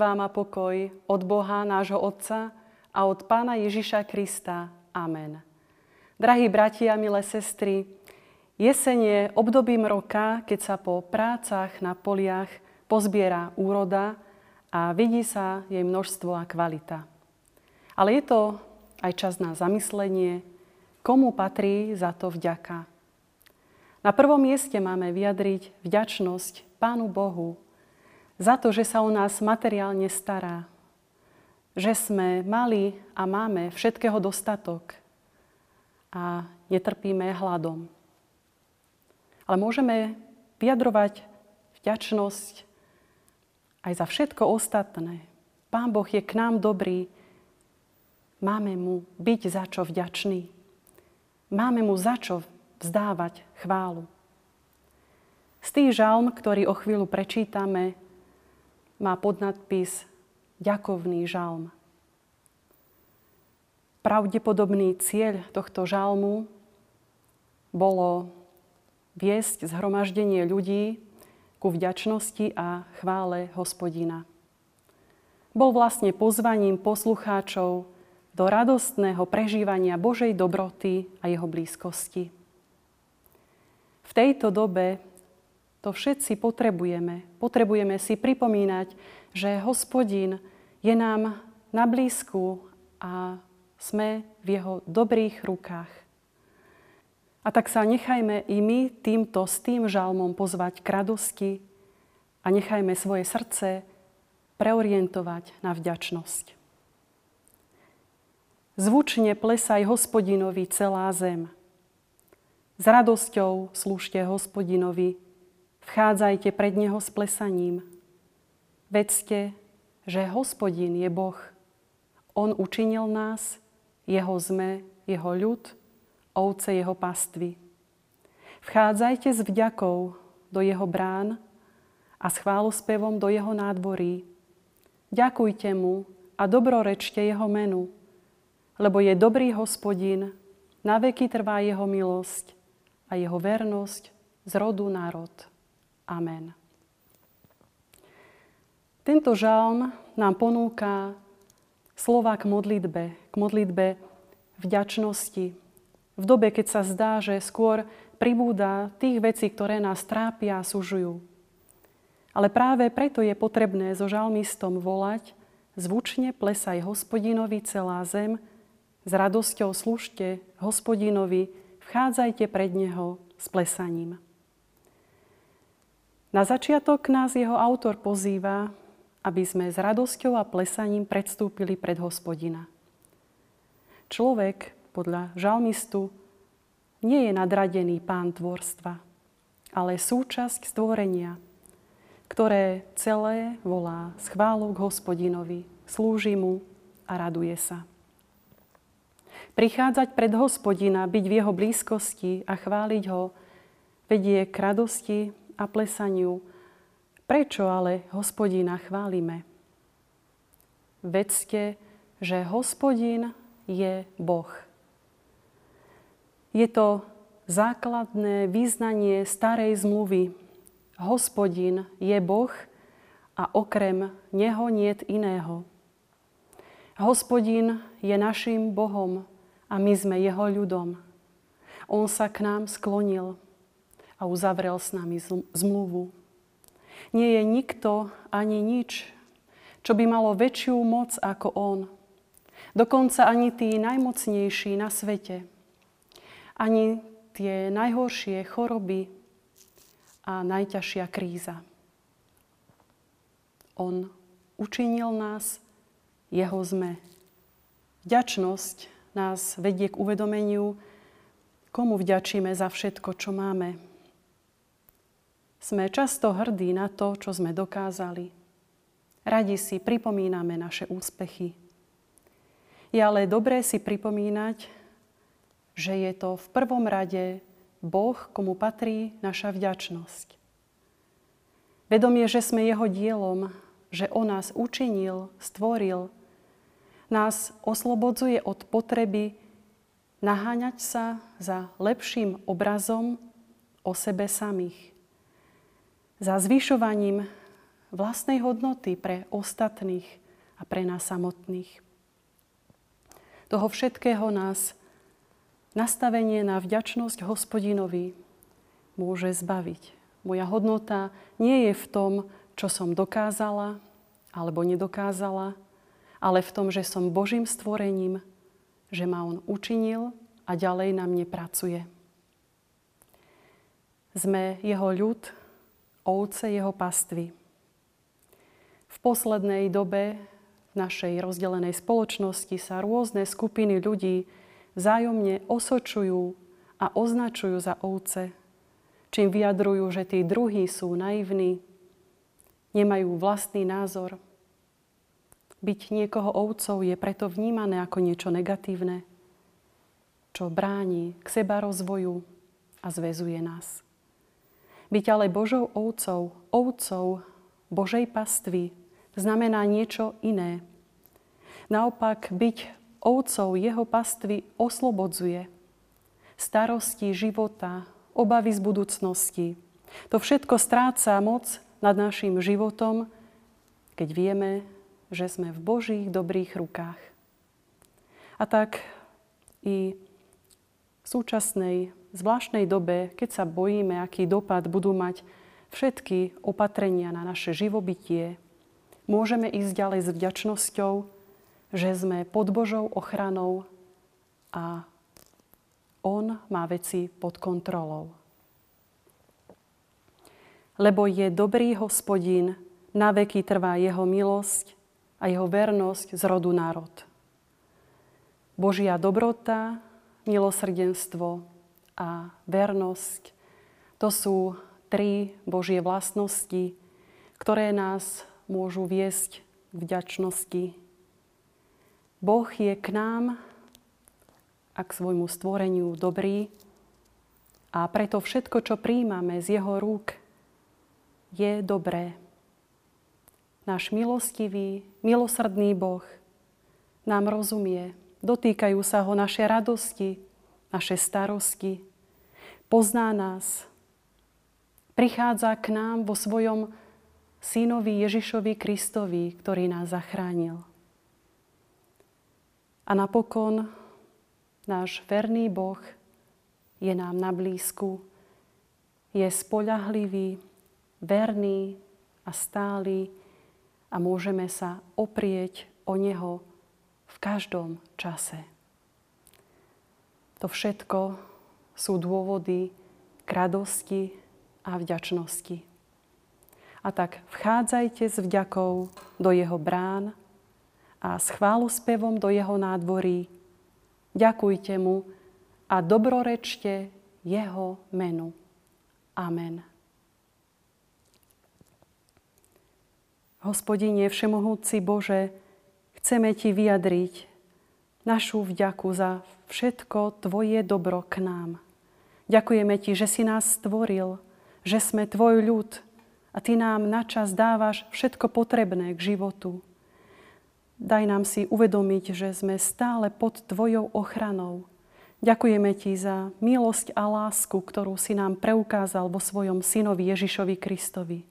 Vám a pokoj od Boha, nášho Otca a od Pána Ježiša Krista. Amen. Drahí bratia, milé sestry, jeseň je obdobím roka, keď sa po prácach na poliach pozbiera úroda a vidí sa jej množstvo a kvalita. Ale je to aj čas na zamyslenie, komu patrí za to vďaka. Na prvom mieste máme vyjadriť vďačnosť Pánu Bohu, za to, že sa o nás materiálne stará, že sme mali a máme všetkého dostatok a netrpíme hladom. Ale môžeme vyjadrovať vďačnosť aj za všetko ostatné. Pán Boh je k nám dobrý, máme mu byť za čo vďačný. Máme mu za čo vzdávať chválu. Z tých žalm, ktorý o chvíľu prečítame, má podnadpis Ďakovný žalm. Pravdepodobný cieľ tohto žalmu bolo viesť zhromaždenie ľudí ku vďačnosti a chvále hospodina. Bol vlastne pozvaním poslucháčov do radostného prežívania Božej dobroty a jeho blízkosti. V tejto dobe to všetci potrebujeme. Potrebujeme si pripomínať, že hospodin je nám na blízku a sme v jeho dobrých rukách. A tak sa nechajme i my týmto s tým žalmom pozvať k radosti a nechajme svoje srdce preorientovať na vďačnosť. Zvučne plesaj hospodinovi celá zem. S radosťou slúžte hospodinovi Vchádzajte pred Neho s plesaním. Vedzte, že hospodin je Boh. On učinil nás, Jeho sme, Jeho ľud, ovce Jeho pastvy. Vchádzajte s vďakou do Jeho brán a s chválospevom do Jeho nádvorí. Ďakujte Mu a dobrorečte Jeho menu, lebo je dobrý hospodin, na veky trvá Jeho milosť a Jeho vernosť z rodu národ. Amen. Tento žalm nám ponúka slova k modlitbe, k modlitbe vďačnosti. V dobe, keď sa zdá, že skôr pribúda tých vecí, ktoré nás trápia a sužujú. Ale práve preto je potrebné so žalmistom volať zvučne plesaj hospodinovi celá zem, s radosťou služte hospodinovi, vchádzajte pred neho s plesaním. Na začiatok nás jeho autor pozýva, aby sme s radosťou a plesaním predstúpili pred hospodina. Človek, podľa žalmistu, nie je nadradený pán tvorstva, ale súčasť stvorenia, ktoré celé volá s chválou k hospodinovi, slúži mu a raduje sa. Prichádzať pred hospodina, byť v jeho blízkosti a chváliť ho, vedie k radosti a plesaniu. Prečo ale hospodina chválime? Vedzte, že hospodin je Boh. Je to základné význanie starej zmluvy. Hospodin je Boh a okrem Neho niet iného. Hospodin je našim Bohom a my sme Jeho ľudom. On sa k nám sklonil a uzavrel s nami zmluvu. Nie je nikto ani nič, čo by malo väčšiu moc ako on. Dokonca ani tí najmocnejší na svete. Ani tie najhoršie choroby a najťažšia kríza. On učinil nás, jeho sme. Vďačnosť nás vedie k uvedomeniu, komu vďačíme za všetko, čo máme. Sme často hrdí na to, čo sme dokázali. Radi si pripomíname naše úspechy. Je ale dobré si pripomínať, že je to v prvom rade Boh, komu patrí naša vďačnosť. Vedomie, že sme Jeho dielom, že On nás učinil, stvoril, nás oslobodzuje od potreby naháňať sa za lepším obrazom o sebe samých za zvyšovaním vlastnej hodnoty pre ostatných a pre nás samotných. Toho všetkého nás nastavenie na vďačnosť hospodinovi môže zbaviť. Moja hodnota nie je v tom, čo som dokázala alebo nedokázala, ale v tom, že som Božím stvorením, že ma On učinil a ďalej na mne pracuje. Sme Jeho ľud, ovce Jeho pastvy. V poslednej dobe v našej rozdelenej spoločnosti sa rôzne skupiny ľudí vzájomne osočujú a označujú za ovce, čím vyjadrujú, že tí druhí sú naivní, nemajú vlastný názor. Byť niekoho ovcov je preto vnímané ako niečo negatívne, čo bráni k seba rozvoju a zväzuje nás. Byť ale Božou ovcou, ovcov Božej pastvy, znamená niečo iné. Naopak, byť ovcov jeho pastvy oslobodzuje. Starosti života, obavy z budúcnosti. To všetko stráca moc nad našim životom, keď vieme, že sme v Božích dobrých rukách. A tak i v súčasnej zvláštnej dobe, keď sa bojíme, aký dopad budú mať všetky opatrenia na naše živobytie, môžeme ísť ďalej s vďačnosťou, že sme pod Božou ochranou a On má veci pod kontrolou. Lebo je dobrý hospodín, na veky trvá jeho milosť a jeho vernosť z rodu národ. Božia dobrota, milosrdenstvo a vernosť to sú tri Božie vlastnosti, ktoré nás môžu viesť k vďačnosti. Boh je k nám a k svojmu stvoreniu dobrý a preto všetko, čo príjmame z jeho rúk, je dobré. Náš milostivý, milosrdný Boh nám rozumie, dotýkajú sa ho naše radosti, naše starosti, pozná nás, prichádza k nám vo svojom synovi Ježišovi Kristovi, ktorý nás zachránil. A napokon náš verný Boh je nám na blízku, je spoľahlivý, verný a stály a môžeme sa oprieť o Neho v každom čase. To všetko sú dôvody k radosti a vďačnosti. A tak vchádzajte s vďakou do jeho brán a s chválospevom do jeho nádvorí. Ďakujte mu a dobrorečte jeho menu. Amen. Hospodine Všemohúci Bože, chceme Ti vyjadriť našu vďaku za všetko Tvoje dobro k nám. Ďakujeme Ti, že si nás stvoril, že sme Tvoj ľud, a Ty nám načas dávaš všetko potrebné k životu. Daj nám si uvedomiť, že sme stále pod Tvojou ochranou. Ďakujeme Ti za milosť a lásku, ktorú si nám preukázal vo svojom synovi Ježišovi Kristovi.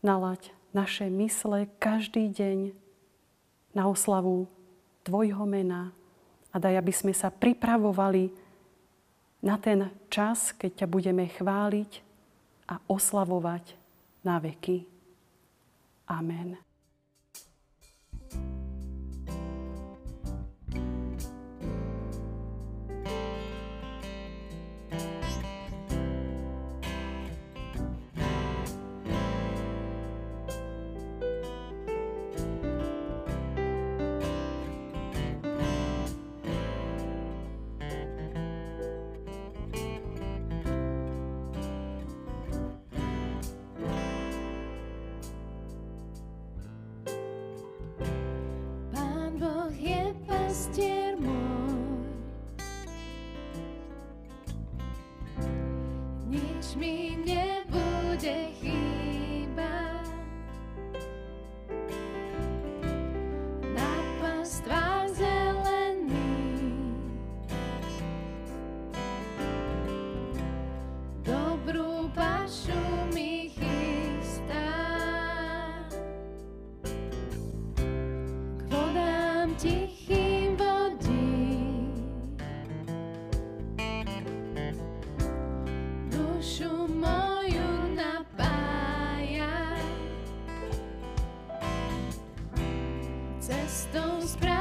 Nalaď naše mysle každý deň na oslavu Tvojho mena a daj, aby sme sa pripravovali na ten čas, keď ťa budeme chváliť a oslavovať na veky. Amen. Christian. Cestou spravodlivou.